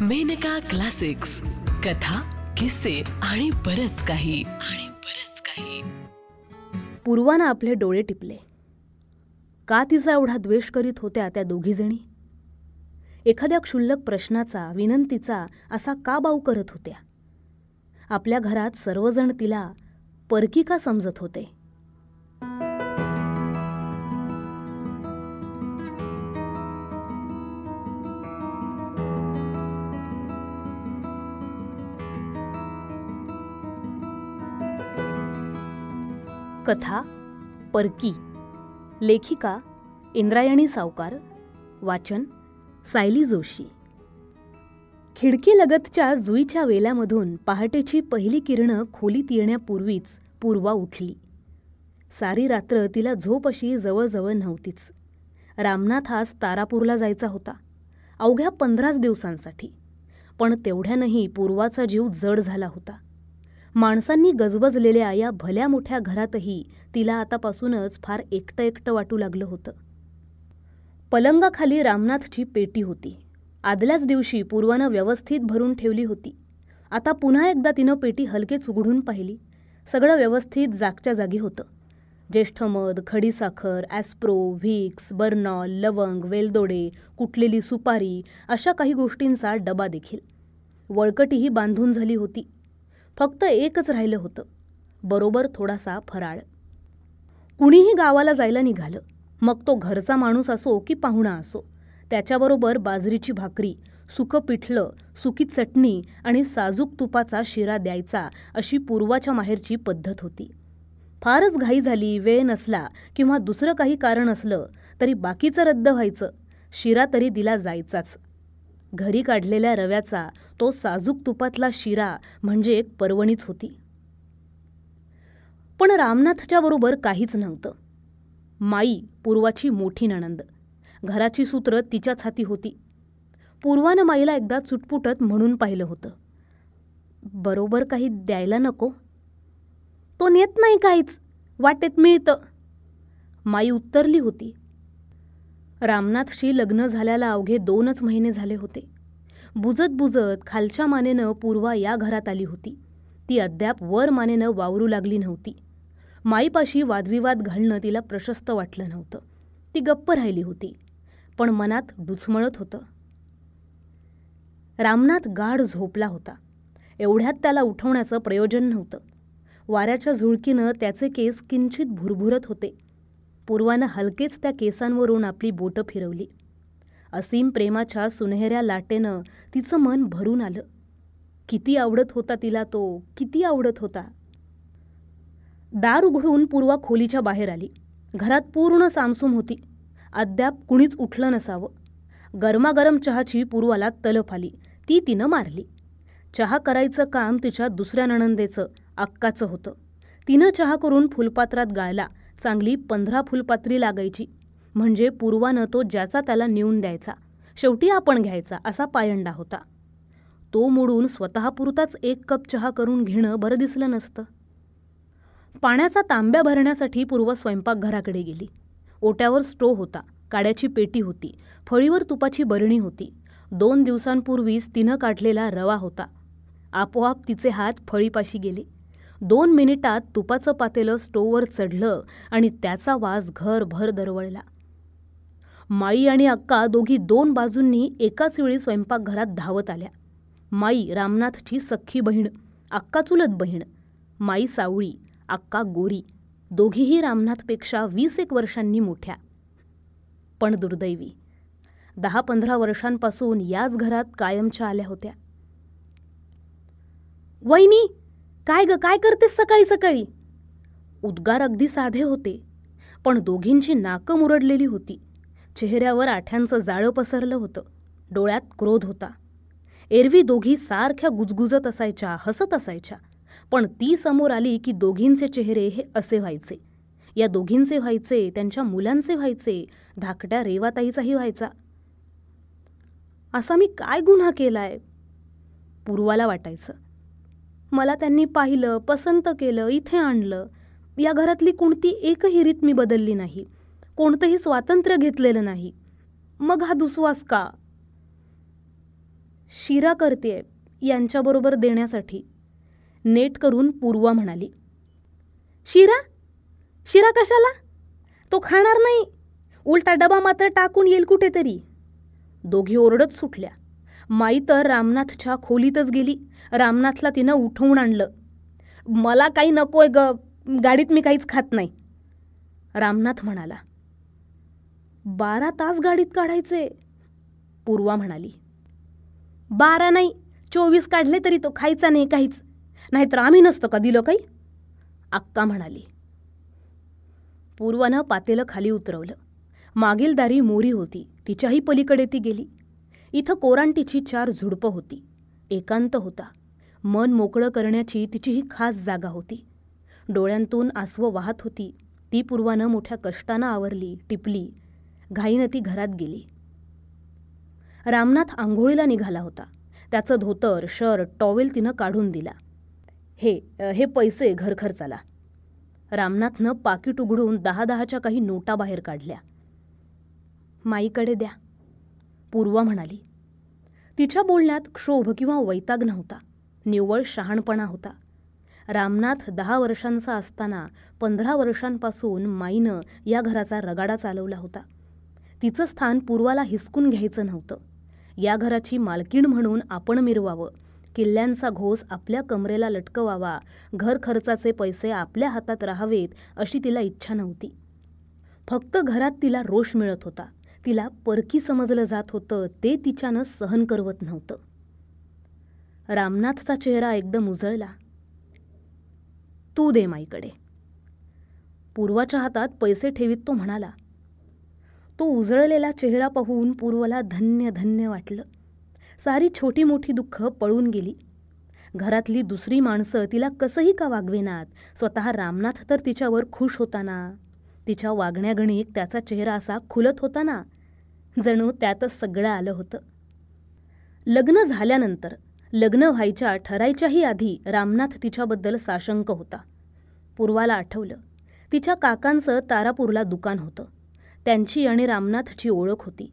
Maneka classics. कथा किस्से आणि बरच काही. आणि बरच काही. पूर्वानं आपले डोळे टिपले. का तिचा एवढा द्वेष करीत होत्या त्या दोघीजणी एखाद्या क्षुल्लक प्रश्नाचा विनंतीचा असा का बाऊ करत होत्या? आपल्या घरात सर्वजण तिला परकी का समजत होते? कथा परकी लेखिका इंद्रायणी सावकार वाचन सायली जोशी. खिडकीलगतच्या जुईच्या वेल्यामधून पहाटेची पहिली किरणं खोलीत येण्यापूर्वीच पूर्वा उठली. सारी रात्र तिला झोप अशी जवळजवळ नव्हतीच. रामनाथ आज तारापूरला जायचा होता अवघ्या पंधराच दिवसांसाठी. पण तेवढ्यानंही पूर्वाचा जीव जड झाला होता. माणसांनी गजबजलेल्या या भल्या मोठ्या घरातही तिला आतापासूनच फार एकटं एकटं वाटू लागलं होतं. पलंगाखाली रामनाथची पेटी होती. आदल्याच दिवशी पूर्वानं व्यवस्थित भरून ठेवली होती. आता पुन्हा एकदा तिनं पेटी हलकेच उघडून पाहिली. सगळं व्यवस्थित जागच्या जागी होतं. ज्येष्ठ मध खडीसाखर ॲस्प्रो व्हिक्स बर्नॉल लवंग वेलदोडे कुटलेली सुपारी अशा काही गोष्टींचा डबा देखील. वळकटीही बांधून झाली होती. फक्त एकच राहिलं होतं. बरोबर थोडासा फराळ. कुणीही गावाला जायला निघालं. मग तो घरचा माणूस असो की पाहुणा असो. त्याच्याबरोबर बाजरीची भाकरी सुकं पिठलं सुकी चटणी आणि साजूक तुपाचा शिरा द्यायचा अशी पूर्वाच्या माहेरची पद्धत होती. फारच घाई झाली वेळ नसला किंवा दुसरं काही कारण असलं तरी बाकीचं रद्द व्हायचं. शिरा तरी दिला जायचाच. घरी काढलेल्या रव्याचा तो साजूक तुपातला शिरा म्हणजे एक पर्वणीच होती. पण रामनाथच्या बरोबर काहीच नव्हतं. माई पूर्वाची मोठी नणंद. घराची सूत्र तिच्याच हाती होती. पूर्वानं माईला एकदा चुटपुटत म्हणून पाहिलं होतं. बरोबर काही द्यायला नको? तो नेत नाही काहीच. वाटेत मिळतं. माई उत्तरली होती. रामनाथशी लग्न झाल्याला अवघे दोनच महिने झाले होते. बुजत बुजत खालच्या मानेनं पूर्वा या घरात आली होती. ती अद्याप वर मानेनं वावरू लागली नव्हती. माईपाशी वादविवाद घालणं तिला प्रशस्त वाटलं नव्हतं. ती गप्प राहिली होती पण मनात डुचमळत होतं. रामनाथ गाढ झोपला होता. एवढ्यात त्याला उठवण्याचं प्रयोजन नव्हतं. वाऱ्याच्या झुळकीनं त्याचे केस किंचित भुरभुरत होते. पूर्वानं हलकेच त्या केसांवरून आपली बोटं फिरवली. असीम प्रेमाच्या सुनेहऱ्या लाटेनं तिचं मन भरून आलं. किती आवडत होता तिला तो किती आवडत होता. दार उघडून पूर्वा खोलीच्या बाहेर आली. घरात पूर्ण सामसूम होती. अद्याप कुणीच उठलं नसावं. गरमागरम चहाची पूर्वाला तलफ आली. ती तिनं मारली. चहा करायचं काम तिच्या दुसऱ्या नणंदेचं अक्काचं होतं. तिनं चहा करून फुलपात्रात गाळला. चांगली पंधरा फुलपात्री लागायची. म्हणजे पूर्वानं तो ज्याचा त्याला नेऊन द्यायचा शेवटी आपण घ्यायचा असा पायंडा होता. तो मोडून स्वतःपुरताच एक कप चहा करून घेणं बरं दिसलं नसतं. पाण्याचा तांब्या भरण्यासाठी पूर्व स्वयंपाकघराकडे गेली. ओट्यावर स्टो होता काड्याची पेटी होती फळीवर तुपाची बरणी होती. दोन दिवसांपूर्वीच तिनं काढलेला रवा होता. आपोआप तिचे हात फळीपाशी गेले. दोन मिनिटात तुपाचं पातेलं स्टोवर चढलं आणि त्याचा वास घरभर दरवळला. माई आणि अक्का दोघी दोन बाजूंनी एकाच वेळी स्वयंपाकघरात धावत आल्या. माई रामनाथची सख्खी बहीण अक्का चुलत बहीण माई सावळी अक्का गोरी दोघीही रामनाथपेक्षा वीस एक वर्षांनी मोठ्या. पण दुर्दैवी दहा पंधरा वर्षांपासून याच घरात कायमच्या आल्या होत्या. वैनी काय ग काय करतेस सकाळी सकाळी? उद्गार अगदी साधे होते पण दोघींची नाकं मुरडलेली होती. चेहऱ्यावर आठ्यांचं जाळं पसरलं होतं. डोळ्यात क्रोध होता. एरवी दोघी सारख्या गुजगुजत असायच्या हसत असायच्या. पण ती समोर आली की दोघींचे चेहरे हे असे व्हायचे. या दोघींचे व्हायचे त्यांच्या मुलांचे व्हायचे धाकट्या रेवाताईचाही व्हायचा. असा मी काय गुन्हा केलाय? पूर्वाला वाटायचं. मला त्यांनी पाहिलं पसंत केलं इथे आणलं. या घरातली कोणती एकही रीत मी बदलली नाही. कोणतंही स्वातंत्र्य घेतलेलं नाही. मग हा दुस्वास का? शिरा करते यांच्याबरोबर देण्यासाठी. नेट करून पूर्वा म्हणाली. शिरा? शिरा कशाला? तो खाणार नाही. उलटा डबा मात्र टाकून येईल कुठेतरी. दोघी ओरडत सुटल्या. माई तर रामनाथच्या खोलीतच गेली. रामनाथला तिनं उठवून आणलं. मला काही नकोय ग. गाडीत मी काहीच खात नाही. रामनाथ म्हणाला. बारा तास गाडीत काढायचे. पूर्वा म्हणाली बारा नाही चोवीस काढले तरी तो खायचा नाही काहीच. नाहीतर आम्ही नसतो का दिलं काही? अक्का म्हणाली. पूर्वानं पातेलं खाली उतरवलं. मागील दारी मोरी होती तिच्याही पलीकडे ती गेली. इथं कोरांटीची चार झुडपं होती. एकांत होता. मन मोकळं करण्याची तिची ही खास जागा होती. डोळ्यांतून आसवं वाहत होती. ती पूर्वानं मोठ्या कष्टानं आवरली टिपली घाईनं ती घरात गेली. रामनाथ आंघोळीला निघाला होता. त्याचं धोतर शर्ट टॉवेल तिनं काढून दिला. हे हे पैसे घरखर्चाला. रामनाथनं पाकिट उघडून दहा दहाच्या काही नोटा बाहेर काढल्या. माईकडे द्या पूर्वा म्हणाली. तिच्या बोलण्यात क्षोभ किंवा वैताग नव्हता. निव्वळ शहाणपणा होता. रामनाथ दहा वर्षांचा असताना पंधरा वर्षांपासून माईनं या घराचा रगाडा चालवला होता. तिचं स्थान पूर्वाला हिसकून घ्यायचं नव्हतं. या घराची मालकीण म्हणून आपण मिरवावं. किल्ल्यांचा घोस आपल्या कमरेला लटकवावा. घर खर्चाचे पैसे आपल्या हातात राहावेत अशी तिला इच्छा नव्हती. फक्त घरात तिला रोष मिळत होता. तिला परकी समजलं जात होतं ते तिच्यानं सहन करवत नव्हतं. रामनाथचा चेहरा एकदम उजळला. तू दे माईकडे. पूर्वाच्या हातात पैसे ठेवीत तो म्हणाला तो उजळलेला चेहरा पाहून पूर्वला धन्य धन्य वाटलं. सारी छोटी मोठी दुःख पळून गेली. घरातली दुसरी माणसं तिला कसंही का वागवेनात? स्वतः रामनाथ तर तिच्यावर खुश होता ना तिच्या वागण्यागणिक त्याचा चेहरा असा खुलत होता ना जणू त्यातच सगळं आलं होतं. लग्न झाल्यानंतर लग्न व्हायच्या ठरायच्याही आधी रामनाथ तिच्याबद्दल साशंक होता. पूर्वाला आठवलं. तिच्या काकांचं तारापूरला दुकान होतं. त्यांची आणि रामनाथची ओळख होती.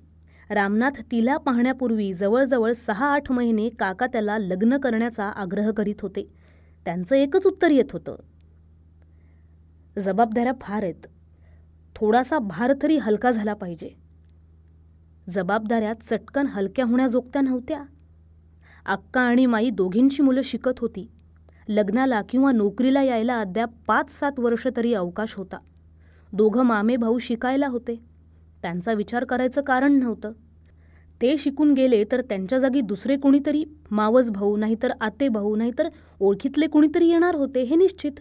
रामनाथ तिला पाहण्यापूर्वी जवळजवळ सहा आठ महिने काका त्याला लग्न करण्याचा आग्रह करीत होते. त्यांचं एकच उत्तर येत होतं. जबाबदाऱ्या फार आहेत. थोडासा भार तरी हलका झाला पाहिजे. जबाबदाऱ्या चटकन हलक्या होण्याजोगत्या नव्हत्या. अक्का आणि माई दोघींची मुलं शिकत होती. लग्नाला किंवा नोकरीला यायला अद्याप पाच सात वर्ष तरी अवकाश होता. दोघं मामे भाऊ शिकायला होते. त्यांचा विचार करायचं कारण नव्हतं. ते शिकून गेले तर त्यांच्या जागी दुसरे कोणीतरी मावस भाऊ नाहीतर आते भाऊ नाहीतर ओळखीतले कोणीतरी येणार होते हे निश्चित.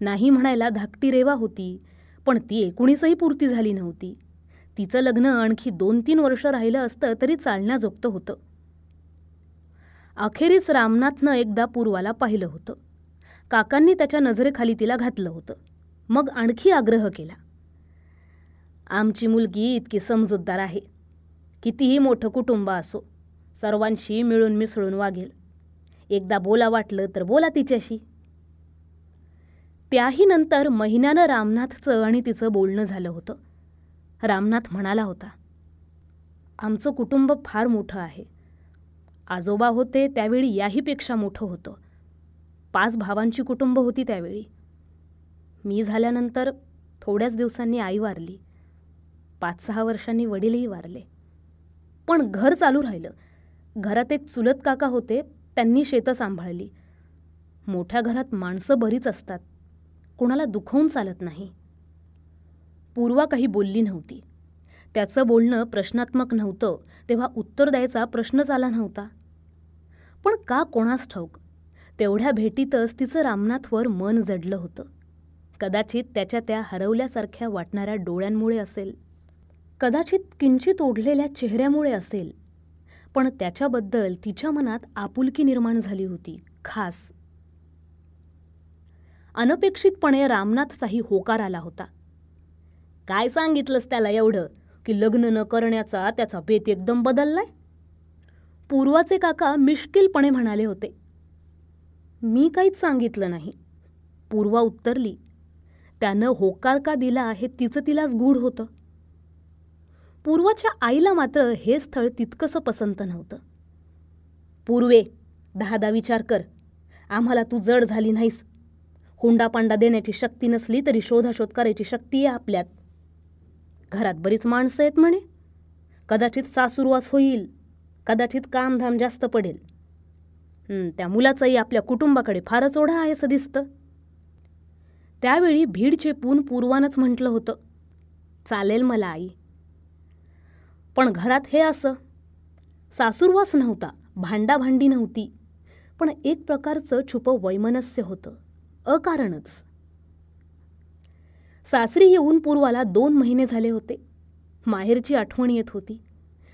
नाही म्हणायला धाकटी रेवा होती पण ती एकोणीसही पूर्ती झाली नव्हती. तिचं लग्न आणखी दोन तीन वर्ष राहिलं असतं तरी चालण्याजोगतं होतं. अखेरीस रामनाथनं एकदा पूर्वाला पाहिलं होतं. काकांनी त्याच्या नजरेखाली तिला घातलं होतं. मग आणखी आग्रह केला. आमची मुलगी इतकी समजूतदार आहे. कितीही मोठं कुटुंब असो सर्वांशी मिळून मिसळून वागेल. एकदा बोला वाटलं तर बोला तिच्याशी. त्याही नंतर महिन्यानं रामनाथचं आणि तिचं बोलणं झालं होतं. रामनाथ म्हणाला होता आमचं कुटुंब फार मोठं आहे. आजोबा होते त्यावेळी याहीपेक्षा मोठं होतं. पाच भावांची कुटुंब होती त्यावेळी. मी झाल्यानंतर थोड्याच दिवसांनी आई वारली. पाच सहा वर्षांनी वडीलही वारले. पण घर चालू राहिलं. घरात एक चुलत काका होते त्यांनी शेतं सांभाळली. मोठ्या घरात माणसं बरीच असतात. कोणाला दुखवून चालत नाही. पूर्वा काही बोलली नव्हती. त्याचं बोलणं प्रश्नात्मक नव्हतं तेव्हा उत्तर द्यायचा प्रश्नच आला नव्हता. पण का कोणास ठाऊक? तेवढ्या भेटीतच तिचं रामनाथवर मन जडलं होतं. कदाचित त्याच्या त्या हरवल्यासारख्या वाटणाऱ्या डोळ्यांमुळे असेल. कदाचित किंचित ओढलेल्या चेहऱ्यामुळे असेल. पण त्याच्याबद्दल तिच्या मनात आपुलकी निर्माण झाली होती खास. अनपेक्षितपणे रामनाथचाही होकार आला होता. काय सांगितलंस त्याला एवढं? की लग्न न करण्याचा त्याचा बेत एकदम बदललाय? पूर्वाचे काका मिश्किलपणे म्हणाले होते. मी काहीच सांगितलं नाही. पूर्वा उत्तरली. त्यानं होकार का दिला हे तिचं तिलाच गूढ होतं. पूर्वाच्या आईला मात्र हे स्थळ तितकंसं पसंत नव्हतं. पूर्वे दहादा विचार कर. आम्हाला तू जड झाली नाहीस. हुंडापांडा देण्याची शक्ती नसली तरी शोधाशोध करायची शक्ती आहे आपल्यात. घरात बरीच माणसं आहेत म्हणे. कदाचित सासुरवास होईल. कदाचित कामधाम जास्त पडेल. त्या मुलाचाही आपल्या कुटुंबाकडे फारच ओढा आहे असं दिसतं. त्यावेळी भीड चेपून पूर्वानच म्हटलं होतं चालेल मला आई. पण घरात हे असं. सासूरवास नव्हता भांडाभांडी नव्हती. पण एक प्रकारचं छुपं वैमनस्य होतं अकारणच. सासरी येऊन पूर्वाला दोन महिने झाले होते. माहेरची आठवण येत होती.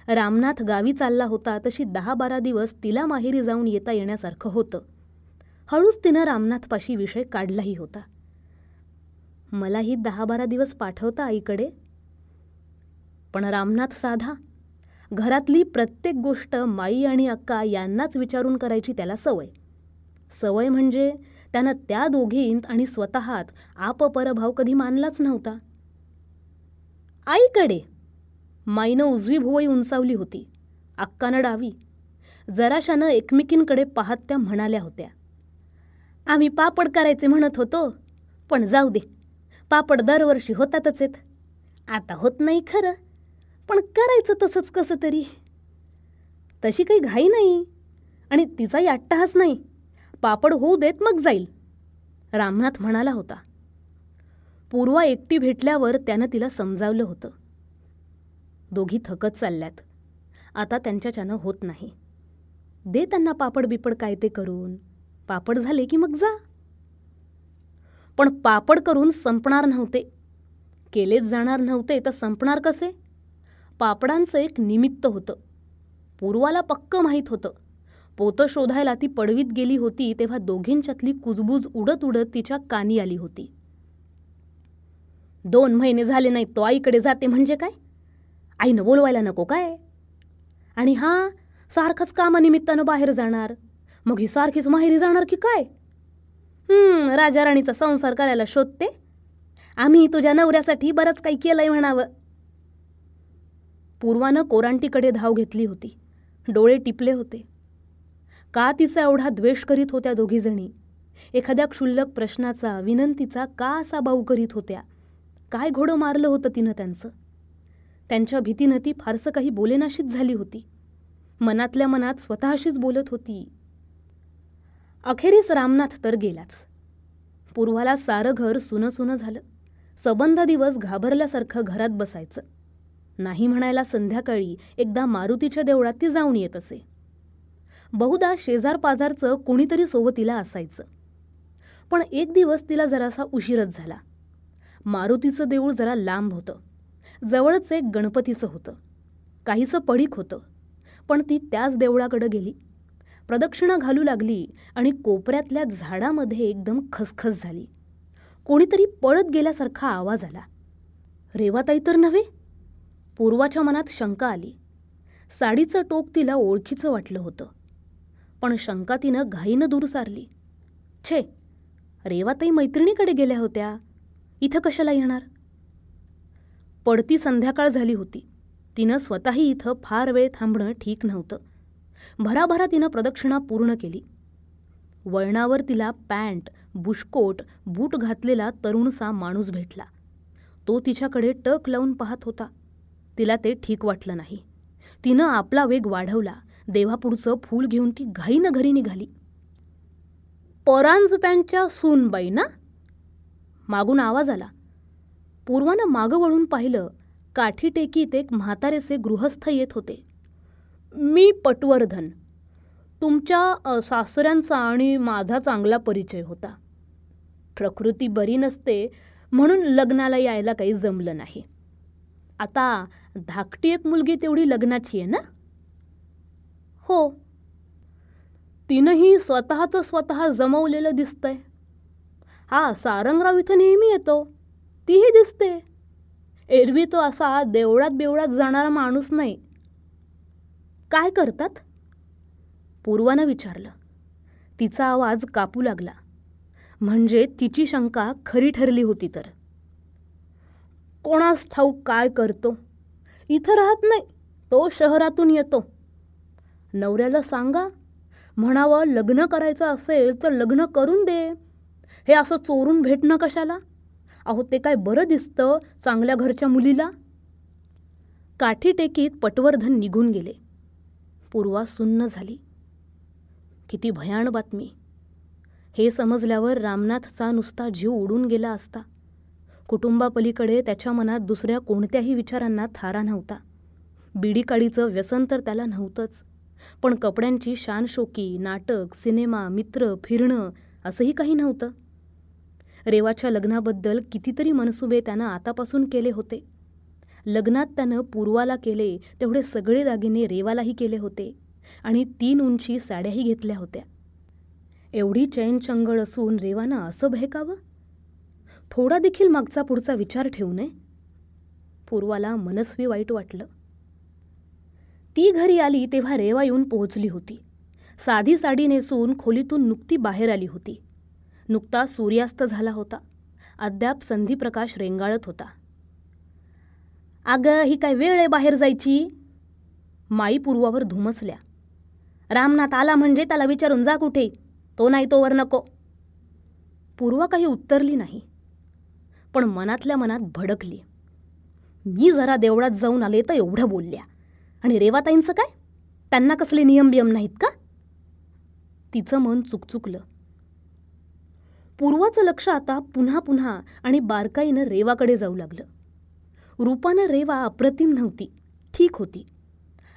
रामनाथ गावी चालला होता तशी दहा बारा दिवस तिला माहेरी जाऊन येता येण्यासारखं होतं. हळूच तिनं रामनाथपाशी विषय काढलाही होता. मलाही दहा बारा दिवस पाठवता आईकडे. पण रामनाथ साधा घरातली प्रत्येक गोष्ट माई आणि अक्का यांनाच विचारून करायची त्याला सवय. सवय म्हणजे त्यानं त्या दोघींत आणि स्वतःत आपपरभाव कधी मानलाच नव्हता. आईकडे! माईनं उजवी भुवई उंचावली होती. अक्कानं डावी. जराशानं एकमेकींकडे पाहत त्या म्हणाल्या होत्या. आम्ही पापड करायचे म्हणत होतो पण जाऊ दे. पापड दरवर्षी होतातच आहेत. आता होत नाही खरं पण करायचं तसंच कसं तरी. तशी काही घाई नाही आणि तिचाही अट्टाहास नाही. पापड होऊ देत मग जाईल रामनाथ म्हणाला होता. पूर्वा एकटी भेटल्यावर त्यानं तिला समजावलं होतं. दोघी थकत चालल्यात. आता त्यांच्याच्यानं होत नाही. दे त्यांना पापड बिपड काय ते करून. पापड झाले की मग जा. पण पापड करून संपणार नव्हते. केलेच जाणार नव्हते तर संपणार कसे? पापडांचं एक निमित्त होतं. पूर्वाला पक्क माहीत होतं. पोतं शोधायला ती पडवीत गेली होती तेव्हा दोघींच्यातली कुजबूज उडत उडत तिच्या कानी आली होती. दोन महिने झाले नाही तो आईकडे जाते म्हणजे काय? आईनं बोलवायला नको काय? आणि हा सारखंच कामानिमित्तानं बाहेर जाणार. मग ही सारखीच माहेरी जाणार की काय? राजा राणीचा संसार करायला शोधते. आम्ही तुझ्या नवऱ्यासाठी बरंच काही केलंय म्हणावं. पूर्वानं कोरांटीकडे धाव घेतली होती. डोळे टिपले होते. का तिचा एवढा द्वेष करीत होत्या दोघीजणी? एखाद्या क्षुल्लक प्रश्नाचा विनंतीचा का असा भाऊ करीत होत्या? काय घोडं मारलं होतं तिनं त्यांचं? त्यांच्या भीतीनं ती फारसं काही बोलेनाशीच झाली होती. मनातल्या मनात स्वतःशीच बोलत होती. अखेरीस रामनाथ तर गेलाच. पूर्वाला सारं घर सुनं सुनं झालं. सबंध दिवस घाबरल्यासारखं घरात बसायचं. नाही म्हणायला संध्याकाळी एकदा मारुतीच्या देवळात ती जाऊन येत असे. बहुधा शेजार पाजारचं कोणीतरी सोबतीला असायचं. पण एक दिवस तिला जरासा उशीरच झाला. मारुतीचं देऊळ जरा लांब होतं. जवळच एक गणपतीचं होतं. काहीसं पडीक होतं. पण ती त्याच देवळाकडं गेली. प्रदक्षिणा घालू लागली आणि कोपऱ्यातल्या झाडामध्ये एकदम खसखस झाली. कोणीतरी पळत गेल्यासारखा आवाज आला. रेवाताई तर नव्हे? पूर्वाच्या मनात शंका आली. साडीचं टोक तिला ओळखीचं वाटलं होतं. पण शंका तिनं घाईनं दूर सारली. छे रेवाताई मैत्रिणीकडे गेल्या होत्या. इथं कशाला येणार? पडती संध्याकाळ झाली होती. तिनं स्वतःही इथं फार वेळ थांबणं ठीक नव्हतं. भराभरा तिनं प्रदक्षिणा पूर्ण केली. वळणावर तिला पॅन्ट बुशकोट बूट घातलेला तरुणसा माणूस भेटला. तो तिच्याकडे टक लावून पाहत होता. तिला ते ठीक वाटलं नाही. तिनं आपला वेग वाढवला. देवापुढचं फूल घेऊन ती घाईनं घरी निघाली. परांज पॅन्टच्या सूनबाई ना? मागून आवाज आला. पूर्वानं मागं वळून पाहिलं काठी टेकीत एक म्हातारेसे गृहस्थ येत होते. मी पटवर्धन. तुमच्या सासऱ्यांचा आणि माझा चांगला परिचय होता. प्रकृती बरी नसते म्हणून लग्नाला यायला काही जमलं नाही. आता धाकटी एक मुलगी तेवढी लग्नाची आहे ना? हो. तिनंही स्वतःचं स्वतः जमवलेलं दिसतंय. हा सारंगराव इथं नेहमी येतो. तीही दिसते. एरवी तो असा देवळात बेवळात जाणारा माणूस नाही. काय करतात? पूर्वानं विचारलं. तिचा आवाज कापू लागला. म्हणजे तिची शंका खरी ठरली होती तर. कोणास ठाऊक काय करतो? इथं राहत नाही तो शहरातून येतो. नवऱ्याला सांगा म्हणावं लग्न करायचं असेल तर लग्न करून दे. हे असं चोरून भेटणं कशाला? अहो ते काय बरं दिसतं चांगल्या घरच्या मुलीला? काठी टेकीत पटवर्धन निघून गेले. पूर्वा सुन्न झाली. किती भयाण बातमी. हे समजल्यावर रामनाथचा नुसता जीव उडून गेला असता. कुटुंबापलीकडे त्याच्या मनात दुसऱ्या कोणत्याही विचारांना थारा नव्हता. बिडीकाडीचं व्यसन तर त्याला नव्हतंच. पण कपड्यांची शानशोकी नाटक सिनेमा मित्र फिरणं असंही काही नव्हतं. रेवाच्या लग्नाबद्दल कितीतरी मनसुबे त्यानं आतापासून केले होते. लग्नात त्यानं पूर्वाला केले तेवढे सगळे दागिने रेवालाही केले होते आणि तीन उंची साड्याही घेतल्या होत्या. एवढी चैन चंगळ असून रेवानं असं बहकावं थोडा देखील मागचा पुढचा विचार ठेवू नये? पूर्वाला मनस्वी वाईट वाटलं. ती घरी आली तेव्हा रेवा येऊन पोहोचली होती. साधी साडी नेसून खोलीतून नुकती बाहेर आली होती. नुकता सूर्यास्त झाला होता. अद्याप संधीप्रकाश रेंगाळत होता. अगं ही काय वेळ आहे बाहेर जायची? माई पूर्वावर धुमसल्या. रामनाथ आला म्हणजे त्याला विचारून जा कुठे? तो नाही तोवर नको. पूर्वा काही उत्तरली नाही पण मनातल्या मनात भडकली. मी जरा देवळात जाऊन आले तर एवढं बोलल्या. आणि रेवाताईंचं काय? त्यांना कसले नियम बियम नाहीत का? तिचं मन चुकचुकलं. पूर्वाचं लक्ष आता पुन्हा पुन्हा आणि बारकाईनं रेवाकडे जाऊ लागलं. रूपानं रेवा अप्रतिम नव्हती. ठीक होती.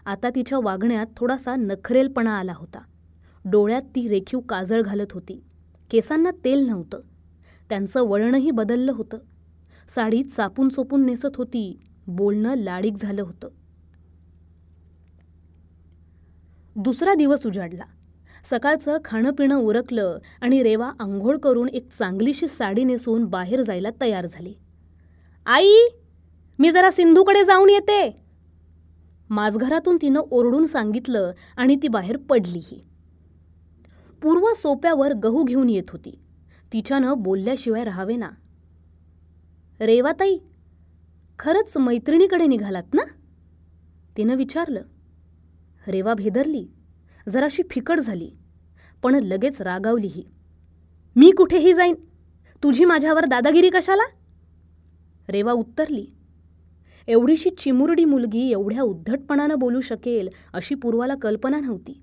आता तिच्या वागण्यात थोडासा नखरेलपणा आला होता. डोळ्यात ती रेखीव काजळ घालत होती. केसांना तेल नव्हतं. त्यांचं वळणही बदललं होतं. साडीत चापून चोपून नेसत होती. बोलणं लाडीक झालं होतं. दुसरा दिवस उजाडला. सकाळचं खाणं पिणं उरकलं आणि रेवा आंघोळ करून एक चांगलीशी साडी नेसून बाहेर जायला तयार झाली. आई! मी जरा सिंधूकडे जाऊन येते. माझघरातून तिनं ओरडून सांगितलं आणि ती बाहेर पडलीही. पूर्व सोप्यावर गहू घेऊन येत होती. तिच्यानं बोलल्याशिवाय राहावे ना रेवाताई खरंच मैत्रिणीकडे निघालात ना? तिनं विचारलं. रेवा भेदरली. जराशी फिकट झाली. पण लगेच रागावलीही. मी कुठेही जाईन. तुझी माझ्यावर दादागिरी कशाला? रेवा उत्तरली. एवढीशी चिमुरडी मुलगी एवढ्या उद्धटपणानं बोलू शकेल अशी पूर्वाला कल्पना नव्हती.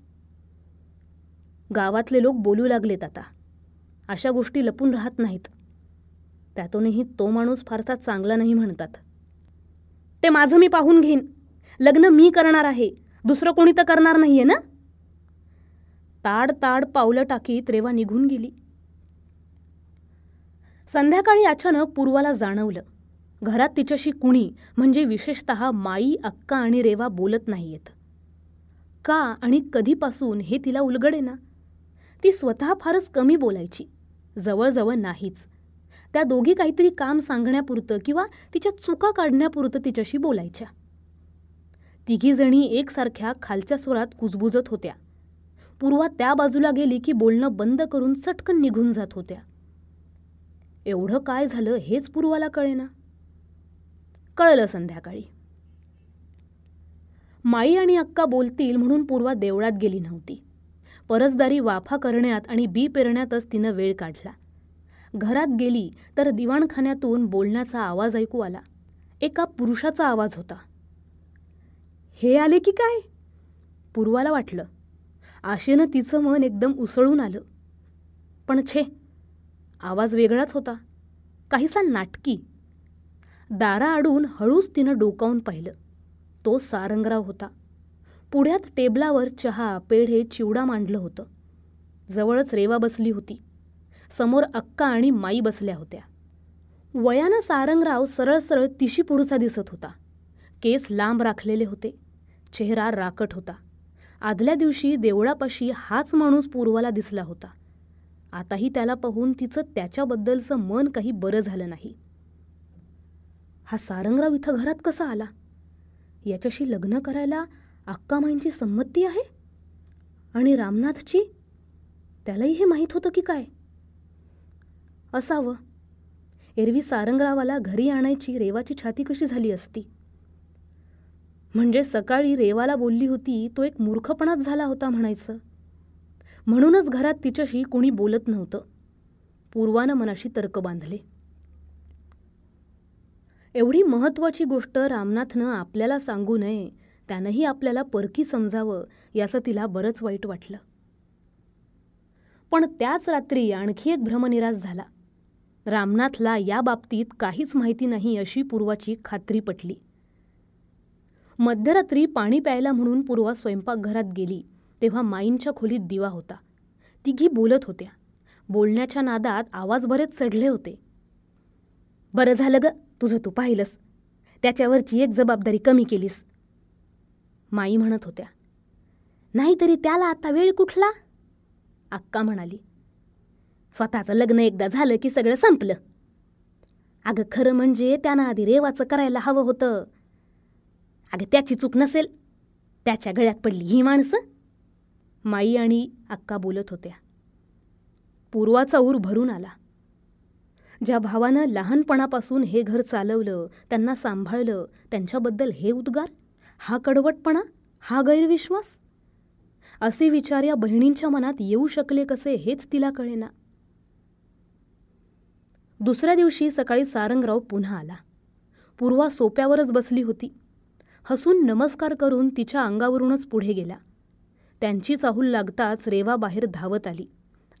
गावातले लोक बोलू लागलेत आता. अशा गोष्टी लपून राहत नाहीत. त्यातूनही तो माणूस फारसा चांगला नाही म्हणतात. ते माझं मी पाहून घेईन. लग्न मी करणार आहे. दुसरं कोणी तर करणार नाहीये ना? ताड ताड पावलं टाकीत रेवा निघून गेली. संध्याकाळी अचानक पूर्वाला जाणवलं. घरात तिच्याशी कुणी म्हणजे विशेषत माई अक्का आणि रेवा बोलत नाहीयेत. का आणि कधीपासून हे तिला उलगडे ना ती स्वतः फारच कमी बोलायची. जवळजवळ नाहीच. त्या दोघी काहीतरी काम सांगण्यापुरतं किंवा तिच्या चुका काढण्यापुरतं तिच्याशी बोलायच्या. तिघीजणी एकसारख्या खालच्या स्वरात कुजबुजत होत्या. पूर्वा त्या बाजूला गेली की बोलणं बंद करून चटकन निघून जात होत्या. एवढं काय झालं हेच पूर्वाला कळेना. कळलं संध्याकाळी. माई आणि अक्का बोलतील म्हणून पूर्वा देवळात गेली नव्हती. परसदारी वाफा करण्यात आणि बी पेरण्यातच तिनं वेळ काढला. घरात गेली तर दिवाणखान्यातून बोलण्याचा आवाज ऐकू आला. एका पुरुषाचा आवाज होता. हे आले की काय? पूर्वाला वाटलं. आशेनं तिचं मन एकदम उसळून आलं. पण छे आवाज वेगळाच होता. काहीसा नाटकी. दारा आडून हळूच तिनं डोकावून पाहिलं. तो सारंगराव होता. पुढ्यात टेबलावर चहा पेढे चिवडा मांडलं होतं. जवळच रेवा बसली होती. समोर अक्का आणि माई बसल्या होत्या. वयानं सारंगराव सरळ सरळ तिशी पुढचा दिसत होता. केस लांब राखलेले होते. चेहरा राकट होता. आदल्या दिवशी देवळापाशी हाच माणूस पूर्वाला दिसला होता. आताही त्याला पाहून तिचं त्याच्याबद्दलचं मन काही बरं झालं नाही. हा सारंगराव इथं घरात कसा आला? याच्याशी लग्न करायला अक्कामाईंची संमती आहे? आणि रामनाथची? त्यालाही हे माहीत होतं की काय? असावं. एरवी सारंगरावाला घरी आणायची रेवाची छाती कशी झाली असती? म्हणजे सकाळी रेवाला बोलली होती तो एक मूर्खपणाच झाला होता म्हणायचं. म्हणूनच घरात तिच्याशी कोणी बोलत नव्हतं. पूर्वानं मनाशी तर्क बांधले. एवढी महत्त्वाची गोष्ट रामनाथनं आपल्याला सांगू नये त्यानंही आपल्याला परकी समजावं याचं तिला बरंच वाईट वाटलं. पण त्याच रात्री आणखी एक भ्रमनिराश झाला. रामनाथला या बाबतीत काहीच माहिती नाही अशी पूर्वाची खात्री पटली. मध्यरात्री पाणी प्यायला म्हणून पूर्वा स्वयंपाकघरात गेली तेव्हा माईंच्या खोलीत दिवा होता. तिघी बोलत होत्या. बोलण्याच्या नादात आवाज बरेच चढले होते. बरं झालं ग तुझं तू पाहिलंस. त्याच्यावरची एक जबाबदारी कमी केलीस. माई म्हणत होत्या नाहीतरी त्याला आता वेळ कुठला? अक्का म्हणाली स्वतःचं लग्न एकदा झालं की सगळं संपलं. अगं खरं म्हणजे त्यानं आधी रेवाचं करायला हवं होतं. अगं त्याची चूक नसेल त्याच्या गळ्यात पडली ही माणसं. माई आणि अक्का बोलत होत्या. पूर्वाचा ऊर भरून आला. ज्या भावानं लहानपणापासून हे घर चालवलं त्यांना सांभाळलं त्यांच्याबद्दल हे उद्गार? हा कडवटपणा? हा गैरविश्वास? असे विचार या बहिणींच्या मनात येऊ शकले कसे हेच तिला कळेना. दुसऱ्या दिवशी सकाळी सारंगराव पुन्हा आला. पूर्वा सोप्यावरच बसली होती. हसून नमस्कार करून तिच्या अंगावरूनच पुढे गेला. त्यांची चाहूल लागताच रेवा बाहेर धावत आली.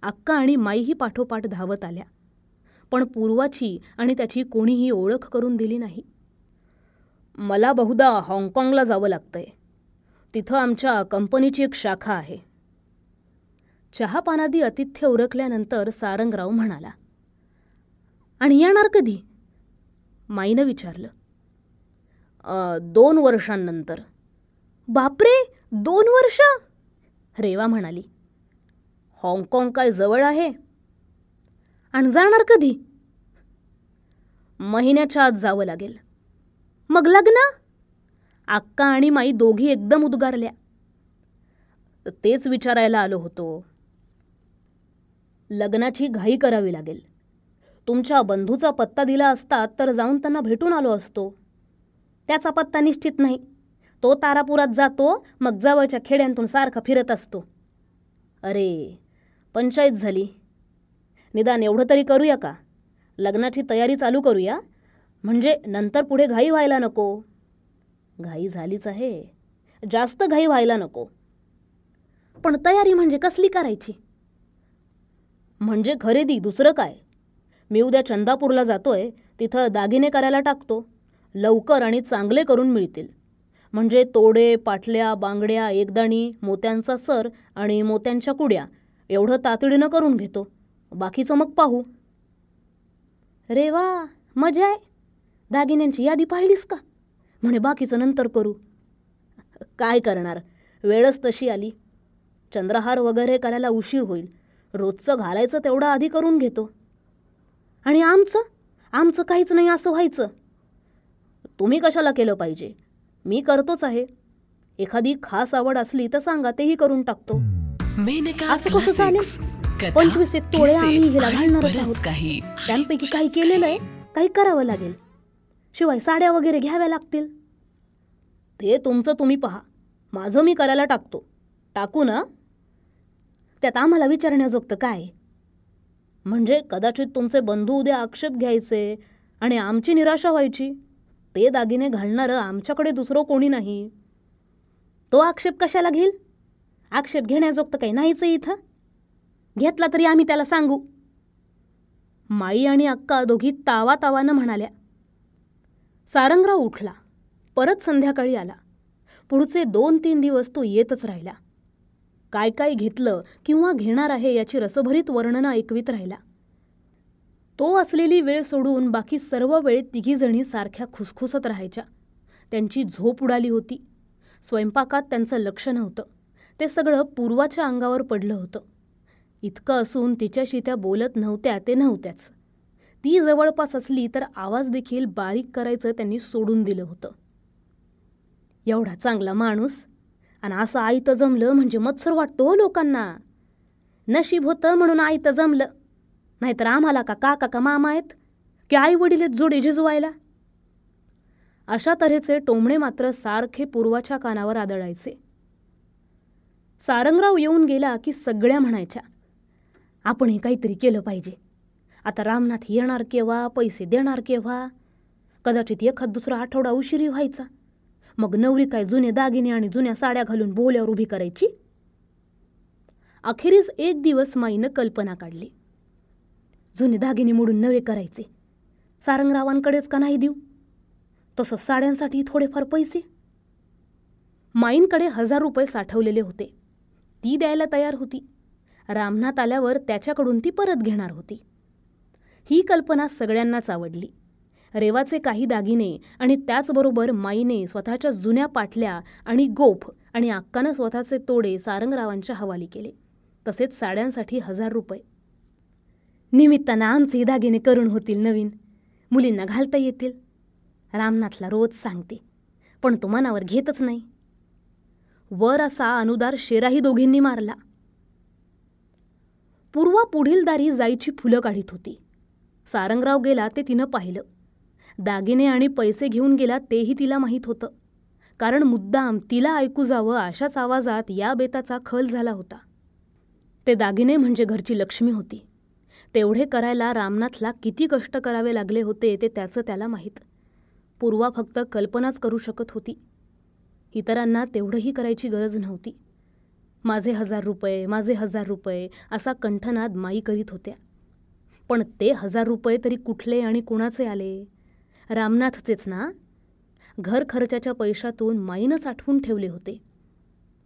अक्का आणि माईही पाठोपाठ धावत आल्या. पण पूर्वाची आणि त्याची कोणीही ओळख करून दिली नाही. मला बहुधा हाँगकाँगला जावं लागतंय. तिथं आमच्या कंपनीची एक शाखा आहे. चहापानादी आतिथ्य उरकल्यानंतर सारंगराव म्हणाला आणि येणार कधी? माईनं विचारलं दोन वर्षांनंतर. बापरे दोन वर्ष? रेवा म्हणाली हाँगकाँग काय जवळ आहे? आणि जाणार कधी? महिन्याच्या आत जावं लागेल. मग लग्न? अक्का आणि माई दोघी एकदम उद्गारल्या. तेच विचारायला आलो होतो. लग्नाची घाई करावी लागेल. तुमच्या बंधूचा पत्ता दिला असता तर जाऊन त्यांना भेटून आलो असतो. त्याचा पत्ता निश्चित नाही. तो तारापुरात जातो मग जवळच्या खेड्यांतून सारखा फिरत असतो. अरे पंचायत झाली. निदान एवढं तरी करूया का? लग्नाची तयारी चालू करूया? म्हणजे नंतर पुढे घाई व्हायला नको. घाई झालीच आहे. जास्त घाई व्हायला नको. पण तयारी म्हणजे कसली करायची? म्हणजे खरेदी दुसरं काय? मी उद्या चंदापूरला जातोय तिथं दागिने करायला टाकतो. लवकर आणि चांगले करून मिळतील. म्हणजे तोडे पाटल्या बांगड्या एकदाणी मोत्यांचा सर आणि मोत्यांच्या कुड्या एवढं तातडीनं करून घेतो. बाकीचं मग पाहू. रे वा मजा आहे. दागिन्यांची यादी पाहिलीस का? म्हणे बाकीचं नंतर करू. काय करणार? वेळच तशी आली. चंद्रहार वगैरे करायला उशीर होईल. रोजचं घालायचं तेवढं आधी करून घेतो. आणि आमचं? आमचं काहीच नाही असं व्हायचं. तुम्ही कशाला केलं पाहिजे? मी करतोच आहे. एखादी खास आवड असली तर सांगा तेही करून टाकतो. असं कसं चालेल? पंचवीस एक तोळे आम्ही हिला घालणारच आहोत. काही. त्यांपैकी काही केलेलं आहे काही करावं लागेल. शिवाय साड्या वगैरे घ्याव्या लागतील. ते तुमचं तुम्ही पहा. माझं मी करायला टाकतो. टाकू ना? त्यात आम्हाला विचारण्याजोगतं काय? म्हणजे कदाचित तुमचे बंधू उद्या आक्षेप घ्यायचे आणि आमची निराशा व्हायची. ते दागिने घालणारं आमच्याकडे दुसरं कोणी नाही. तो आक्षेप कशाला घेईल? आक्षेप घेण्याजोगतं काही नाहीच आहे इथं. घेतला तरी आम्ही त्याला सांगू. माई आणि अक्का दोघी तावा तावानं म्हणाल्या. सारंगराव उठला. परत संध्याकाळी आला. पुढचे दोन तीन दिवस तो येतच राहिला. काय काय घेतलं किंवा घेणार आहे याची रसभरीत वर्णनं ऐकवीत राहिला. तो असलेली वेळ सोडून बाकी सर्व वेळ तिघीजणी सारख्या खुसखुसत राहायच्या. त्यांची झोप उडाली होती. स्वयंपाकात त्यांचं लक्ष नव्हतं. ते सगळं पूर्वाच्या अंगावर पडलं होतं. इतकं असून तिच्याशी त्या बोलत नव्हत्या ते नव्हत्याच. ती जवळपास असली तर आवाज देखील बारीक करायचं त्यांनी सोडून दिलं होतं. एवढा चांगला माणूस? आणि असं आईतं जमलं म्हणजे मत्सर वाटतो हो लोकांना. नशीब होतं म्हणून आईतं जमलं. नाहीतर आम्हाला का काका का मामा आहेत? की आई वडील आहेत जोडे झिजवायला? अशा तऱ्हेचे टोमणे मात्र सारखे पूर्वाच्या कानावर आदळायचे. सारंगराव येऊन गेला की सगळ्या म्हणायच्या आपण हे काहीतरी केलं पाहिजे. आता रामनाथ येणार केव्हा पैसे देणार केव्हा? कदाचित एखाद दुसरा आठवडा उशिरी व्हायचा. मग नवरी काय जुने दागिने आणि जुन्या साड्या घालून बोल्यावर उभी करायची? अखेरीस एक दिवस माईनं कल्पना काढली. जुने दागिने मोडून नवे करायचे. सारंगरावांकडेच का नाही देऊ? तसं साड्यांसाठी थोडेफार पैसे. माईंकडे हजार रुपये साठवलेले होते. ती द्यायला तयार होती. रामनाथ आल्यावर त्याच्याकडून ती परत घेणार होती. ही कल्पना सगळ्यांनाच आवडली. रेवाचे काही दागिने आणि त्याचबरोबर माईने स्वतःच्या जुन्या पाटल्या आणि गोफ आणि अक्कानं स्वतःचे तोडे सारंगरावांच्या हवाली केले. तसेच साड्यांसाठी हजार रुपये. निमित्तानं आमचे दागिने करून होतील नवीन. मुलींना घालता येतील. रामनाथला रोज सांगते पण तो मनावर घेतच नाही. वर असा अनुदार शेराही दोघींनी मारला. पूर्वा पुढील दारी जायची फुलं काढीत होती. सारंगराव गेला ते तिनं पाहिलं. दागिने आणि पैसे घेऊन गेला तेही तिला माहीत होतं. कारण मुद्दाम तिला ऐकू जावं अशाच आवाजात या बेताचा खल झाला होता. ते दागिने म्हणजे घरची लक्ष्मी होती. तेवढे करायला रामनाथला किती कष्ट करावे लागले होते ते त्याचं त्याला माहीत. पूर्वा फक्त कल्पनाच करू शकत होती. इतरांना तेवढंही करायची गरज नव्हती. माझे हजार रुपये माझे हजार रुपये असा कंठनाद माई करीत होत्या. पण ते हजार रुपये तरी कुठले आणि कुणाचे आले? रामनाथचेच ना? घर खर्चाच्या पैशातून माईनं साठवून ठेवले होते.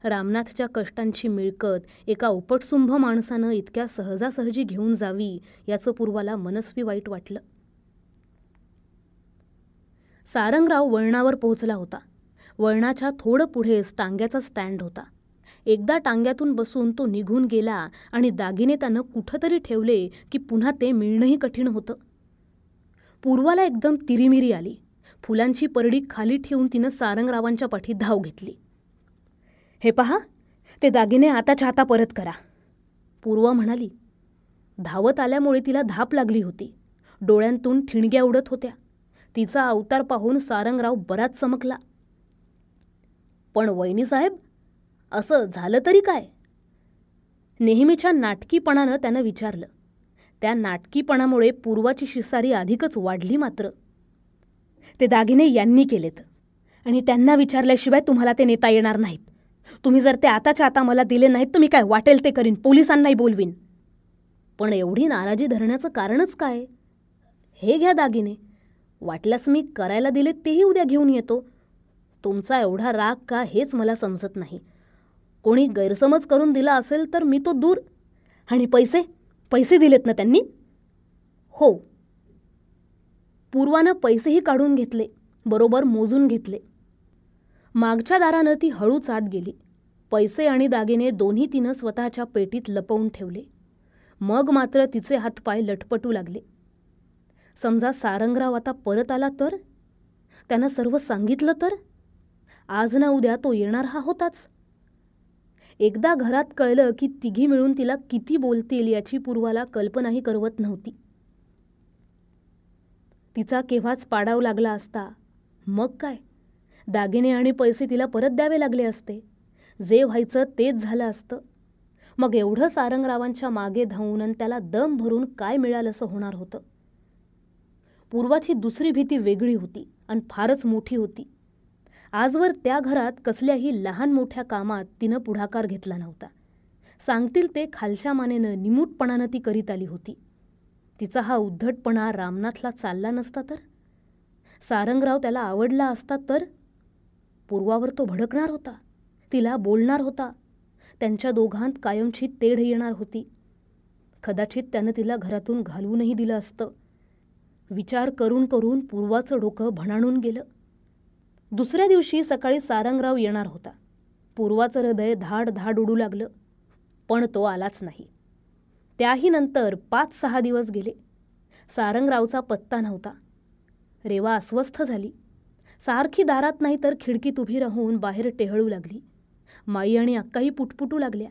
रामनाथच्या कष्टांची मिळकत एका उपटसुंभ माणसानं इतक्या सहजासहजी घेऊन जावी याचं पूर्वाला मनस्वी वाईट वाटलं. सारंगराव वळणावर पोहोचला होता. वळणाच्या थोडं पुढेच टांग्याचा स्टँड होता. एकदा टांग्यातून बसून तो निघून गेला आणि दागिने त्यानं कुठंतरी ठेवले की पुन्हा ते मिळणंही कठीण होतं. पूर्वाला एकदम तिरीमिरी आली. फुलांची परडी खाली ठेवून तिनं सारंगरावांच्या पाठी धाव घेतली. हे पहा ते दागिने आताच्या आता परत करा. पूर्वा म्हणाली. धावत आल्यामुळे तिला धाप लागली होती. डोळ्यांतून ठिणग्या उडत होत्या. तिचा अवतार पाहून सारंगराव बराच चमकला. पण वहिनीसाहेब असं झालं तरी काय? नेहमीच्या नाटकीपणानं त्यानं विचारलं. त्या नाटकीपणामुळे पूर्वाची शिसारी अधिकच वाढली मात्र. ते दागिने यांनी केलेत. आणि त्यांना विचारल्याशिवाय तुम्हाला ते नेता येणार नाहीत. तुम्ही जर ते आताच्या आता मला दिले नाहीत तर मी काय वाटेल ते करीन पोलिसांनाही बोलवीन. पण एवढी नाराजी धरण्याचं कारणच काय? हे घ्या दागिने. वाटल्यास मी करायला दिले तेही उद्या घेऊन येतो. तुमचा एवढा राग का हेच मला समजत नाही. कोणी गैरसमज करून दिला असेल तर मी तो दूर. आणि पैसे? पैसे दिलेत ना त्यांनी? हो. पूर्वानं पैसेही काढून घेतले बरोबर मोजून घेतले. मागच्या दारानं ती हळूच आत गेली. पैसे आणि दागिने दोन्ही तिनं स्वतःच्या पेटीत लपवून ठेवले. मग मात्र तिचे हातपाय लटपटू लागले. समजा सारंगराव आता परत आला तर? त्यानं सर्व सांगितलं तर? आज ना उद्या तो येणार हा होताच. एकदा घरात कळलं की तिघी मिळून तिला किती बोलतील याची पूर्वाला कल्पनाही करवत नव्हती. तिचा केव्हाच पाडाव लागला असता मग काय? दागिने आणि पैसे तिला परत द्यावे लागले असते. जे व्हायचं तेच झालं असतं. मग एवढं सारंगरावांच्या मागे धावून आणि त्याला दम भरून काय मिळालं असं होणार होतं? पूर्वाची दुसरी भीती वेगळी होती आणि फारच मोठी होती. आजवर त्या घरात कसल्याही लहान मोठ्या कामात तिनं पुढाकार घेतला नव्हता. सांगतील ते खालच्या मानेनं निमूटपणानं ती करीत आली होती. तिचा हा उद्धटपणा रामनाथला चालला नसता तर? सारंगराव त्याला आवडला असता तर? पूर्वावर तो भडकणार होता. तिला बोलणार होता. त्यांच्या दोघांत कायमची तेढ येणार होती. कदाचित त्यानं तिला घरातून घालवूनही दिलं असतं. विचार करून करून पूर्वाचं डोकं भणाणून गेलं. दुसऱ्या दिवशी सकाळी सारंगराव येणार होता. पूर्वाचं हृदय धाड धाड उडू लागलं पण तो आलाच नाही. त्याही नंतर पाच सहा दिवस गेले. सारंगरावचा पत्ता नव्हता. रेवा अस्वस्थ झाली. सारखी दारात नाही तर खिडकीत उभी राहून बाहेर टेहळू लागली. माई आणि अक्काही पुटपुटू लागल्या.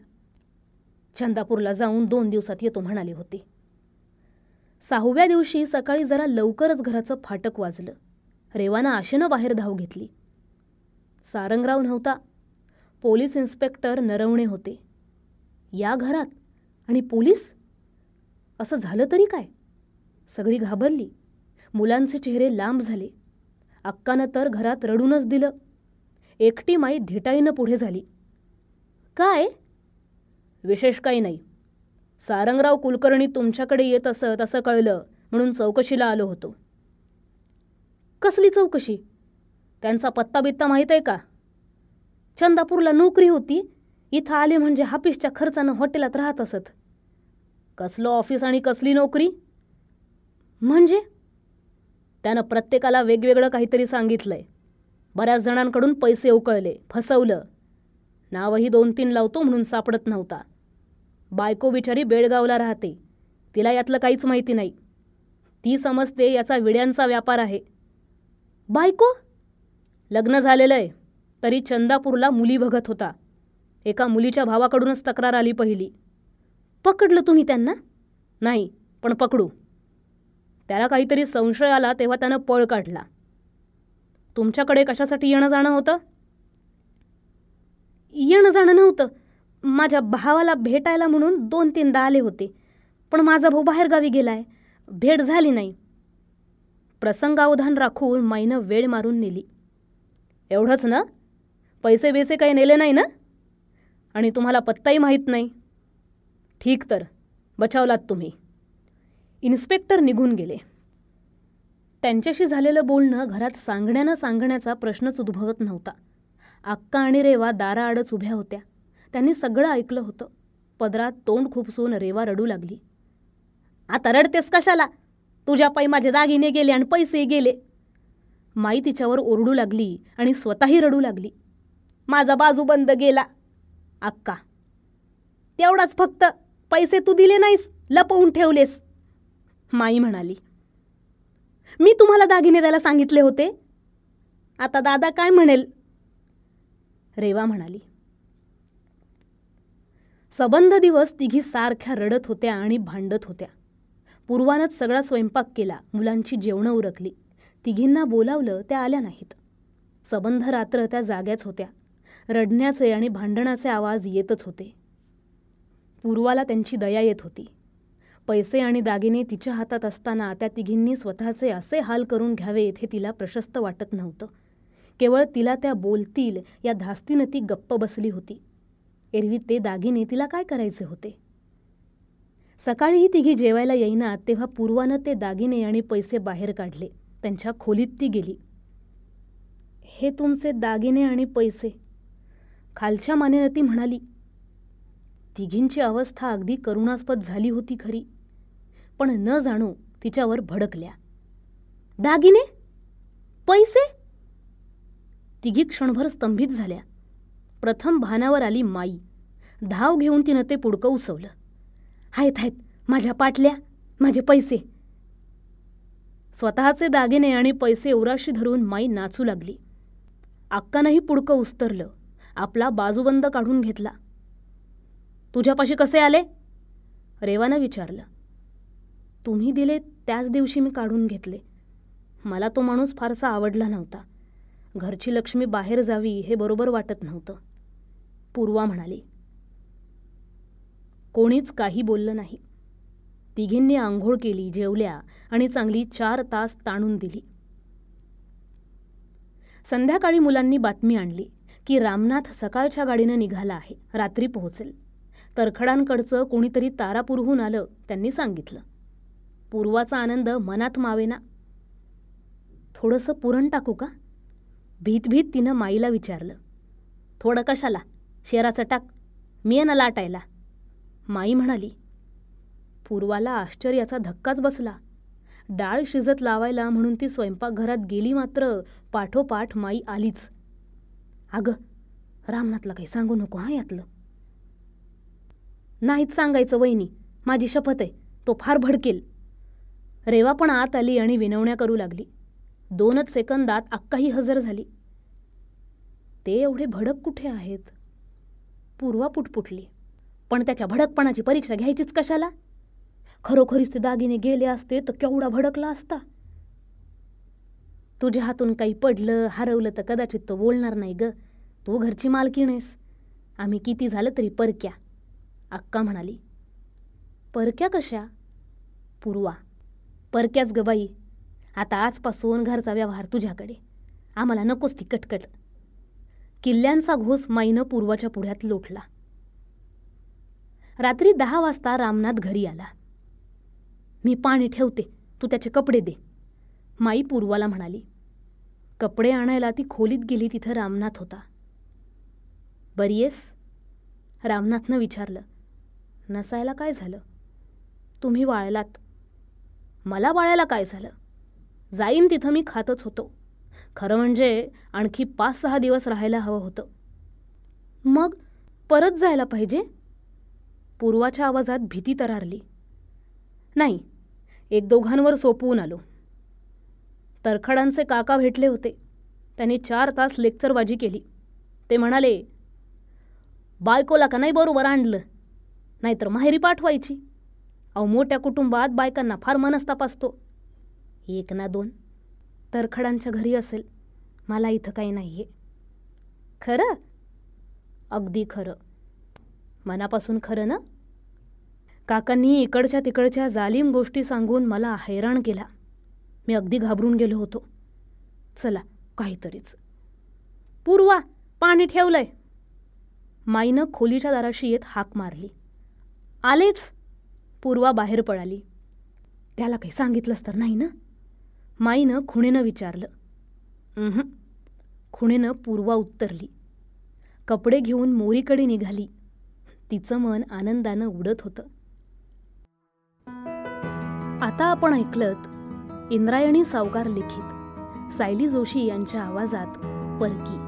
चंदापूरला जाऊन दोन दिवसात येतो म्हणाले होते. सहाव्या दिवशी सकाळी जरा लवकरच घराचं फाटक वाजलं. रेवानं आशेनं बाहेर धाव घेतली. सारंगराव नव्हता. पोलीस इन्स्पेक्टर नरवणे होते. या घरात? आणि पोलीस? असं झालं तरी काय? सगळी घाबरली. मुलांचे चेहरे लांब झाले. अक्कानं तर घरात रडूनच दिलं. एकटी माई धिटाईनं पुढे झाली. काय? विशेष काही नाही. सारंगराव कुलकर्णी तुमच्याकडे येत असत असं कळलं म्हणून चौकशीला आलो होतो. कसली चौकशी? त्यांचा पत्ता बित्ता माहीत आहे का? चंदापूरला नोकरी होती इथं आले म्हणजे हाफिसच्या खर्चानं हॉटेलात राहत असत. कसलं ऑफिस आणि कसली नोकरी? म्हणजे? त्यानं प्रत्येकाला वेगवेगळं काहीतरी सांगितलंय. बऱ्याच जणांकडून पैसे उकळले फसवलं. नावही दोन तीन लावतो म्हणून सापडत नव्हता. बायको बिचारी बेळगावला राहते. तिला यातलं काहीच माहिती नाही. ती समजते याचा विड्यांचा व्यापार आहे. बायको? लग्न झालेलं आहे तरी चंदापूरला मुली बघत होता. एका मुलीच्या भावाकडूनच तक्रार आली पहिली. पकडलं तुम्ही त्यांना? नाही पण पकडू. त्याला काहीतरी संशय आला तेव्हा त्यानं पळ काढला. तुमच्याकडे कशासाठी येणं जाणं होतं? येणं जाणं नव्हतं. माझ्या भावाला भेटायला म्हणून दोन तीनदा आले होते. पण माझा भाऊ बाहेरगावी गेला आहे भेट झाली नाही. प्रसंगावधान राखून माईनं वेळ मारून नेली. एवढंच ना? पैसे बेसे काही नेले नाही ना? आणि तुम्हाला पत्ताही माहीत नाही. ठीक तर बचावलात तुम्ही. इन्स्पेक्टर निघून गेले. त्यांच्याशी झालेलं बोलणं घरात सांगण्यानं सांगण्याचा प्रश्नच उद्भवत नव्हता. अक्का आणि रेवा दाराआडच उभ्या होत्या. त्यांनी सगळं ऐकलं होतं. पदरात तोंड खुपसून रेवा रडू लागली. आता रडतेस कशाला? तुझ्या पायी माझे दागिने गेले आणि पैसे गेले. माई तिच्यावर ओरडू लागली आणि स्वतःही रडू लागली. माझा बाजू बंद गेला. अक्का तेवढाच फक्त पैसे तू दिले नाहीस लपवून ठेवलेस. माई म्हणाली मी तुम्हाला दागिने द्यायला सांगितले होते. आता दादा काय म्हणेल? रेवा म्हणाली सबंध दिवस तिघी सारख्या रडत होत्या आणि भांडत होत्या. पूर्वानंच सगळा स्वयंपाक केला मुलांची जेवणं उरकली. तिघींना बोलावलं त्या आल्या नाहीत. सबंध रात्र त्या जाग्याच होत्या. रडण्याचे आणि भांडणाचे आवाज येतच होते. पूर्वाला त्यांची दया येत होती. पैसे आणि दागिने तिच्या हातात असताना त्या तिघींनी स्वतःचे असे हाल करून घ्यावेत हे तिला प्रशस्त वाटत नव्हतं. केवळ तिला त्या बोलतील या धास्तीनं ती गप्प बसली होती. एरवी ते दागिने तिला काय करायचे होते? सकाळीही तिघी जेवायला येईना तेव्हा पूर्वानं ते दागिने आणि पैसे बाहेर काढले. त्यांच्या खोलीत ती गेली. हे तुमचे दागिने आणि पैसे खालच्या मानेनं ती म्हणाली. तिघींची अवस्था अगदी करुणास्पद झाली होती खरी पण न जाणू तिच्यावर भडकल्या. दागिने? पैसे? तिघी क्षणभर स्तंभित झाल्या. प्रथम भानावर आली माई. धाव घेऊन तिनं ते पुडकं उसवलं. आहेत आहेत. माझ्या पाटल्या माझे पैसे. स्वतःचे दागिने आणि पैसे उराशी धरून माई नाचू लागली. अक्कानंही पुडकं उस्तरलं. आपला बाजूबंद काढून घेतला. तुझ्यापाशी कसे आले? रेवानं विचारलं. तुम्ही दिले त्याच दिवशी मी काढून घेतले. मला तो माणूस फारसा आवडला नव्हता. घरची लक्ष्मी बाहेर जावी हे बरोबर वाटत नव्हतं. पूर्वा म्हणाली कोणीच काही बोललं नाही. तिघींनी आंघोळ केली जेवल्या आणि चांगली चार तास ताणून दिली. संध्याकाळी मुलांनी बातमी आणली की रामनाथ सकाळच्या गाडीनं निघाला आहे रात्री पोहोचेल. तरखडांकडचं कोणीतरी तारापूरहून आलं त्यांनी सांगितलं. पूर्वाचा आनंद मनात मावेना. थोडंसं पुरण टाकू का? भीतभीत तिनं माईला विचारलं. थोडं कशाला? शेराचं टाक. मी आहे ना लाटायला. माई म्हणाली पूर्वाला आश्चर्याचा धक्काच बसला. डाळ शिजत लावायला म्हणून ती स्वयंपाकघरात गेली मात्र पाठोपाठ माई आलीच. अगं रामनाथला काही सांगू नको हा यातलं. नाहीच सांगायचं वहिनी माझी शपथ आहे तो फार भडकेल. रेवा पण आत आली आणि विनवण्या करू लागली. दोनच सेकंदात अक्काही हजर झाली. ते एवढे भडक कुठे आहेत? पूर्वा पुटपुटली. पण त्याच्या भडकपणाची परीक्षा घ्यायचीच कशाला? खरोखरीच ते दागिने गेले असते तर केवढा भडकला असता? तुझ्या हातून काही पडलं हरवलं तर कदाचित तो बोलणार नाही ग. तू घरची मालकीण आहेस. आम्ही किती झालं तरी परक्या. अक्का म्हणाली परक्या कशा? पूर्वा. परक्याच ग बाई. आता आजपासून घरचा व्यवहार तुझ्याकडे. आम्हाला नकोच ती कटकट. किल्ल्यांचा घोस माईनं पूर्वाच्या पुढ्यात लोटला. रात्री दहा वाजता रामनाथ घरी आला. मी पाणी ठेवते तू त्याचे कपडे दे माई पूर्वाला म्हणाली. कपडे आणायला ती खोलीत गेली तिथं रामनाथ होता. बरीयेस रामनाथनं विचारलं. नसायला काय झालं? तुम्ही वाळलात. मला वाळायला काय झालं? जाईन तिथं मी खातच होतो. खरं म्हणजे आणखी पाच सहा दिवस राहायला हवं होतं. मग परत जायला पाहिजे? पूर्वाच्या आवाजात भीती तरारली. नाही एक दोघांवर सोपवून आलो. तरखडांचे काका भेटले होते. त्यांनी चार तास लेक्चरबाजी केली. ते म्हणाले बायकोला का नाही बरोबर आणलं? नाहीतर माहेरी पाठवायची. अहो मोठ्या कुटुंबात बायकांना फार मनस्ताप असतो एक ना दोन. तरखडांच्या घरी असेल. मला इथं काही नाही आहे खरं? अगदी खरं. मनापासून खरं ना? काकांनी इकडच्या तिकडच्या जालीम गोष्टी सांगून मला हैराण केला. मी अगदी घाबरून गेलो होतो. चला काहीतरीच. पूर्वा पाणी ठेवलंय. माईनं खोलीच्या दाराशी येत हाक मारली. आलेच. पूर्वा बाहेर पळाली. त्याला काही सांगितलंच तर नाही ना? माईनं खुणेनं विचारलं. खुणेनं पूर्वा उत्तरली. कपडे घेऊन मोरीकडे निघाली. तिचं मन आनंदानं उडत होतं. आता आपण ऐकलत इंद्रायणी सावकार लिखित सायली जोशी यांच्या आवाजात परकी.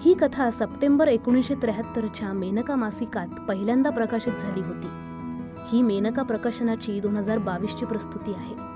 ही कथा सप्टेंबर एकोणीसशे त्र्याहत्तरच्या मेनका मासिकात पहिल्यांदा प्रकाशित झाली होती. ही मेनका प्रकाशनाची दोन हजार बावीसची प्रस्तुती आहे.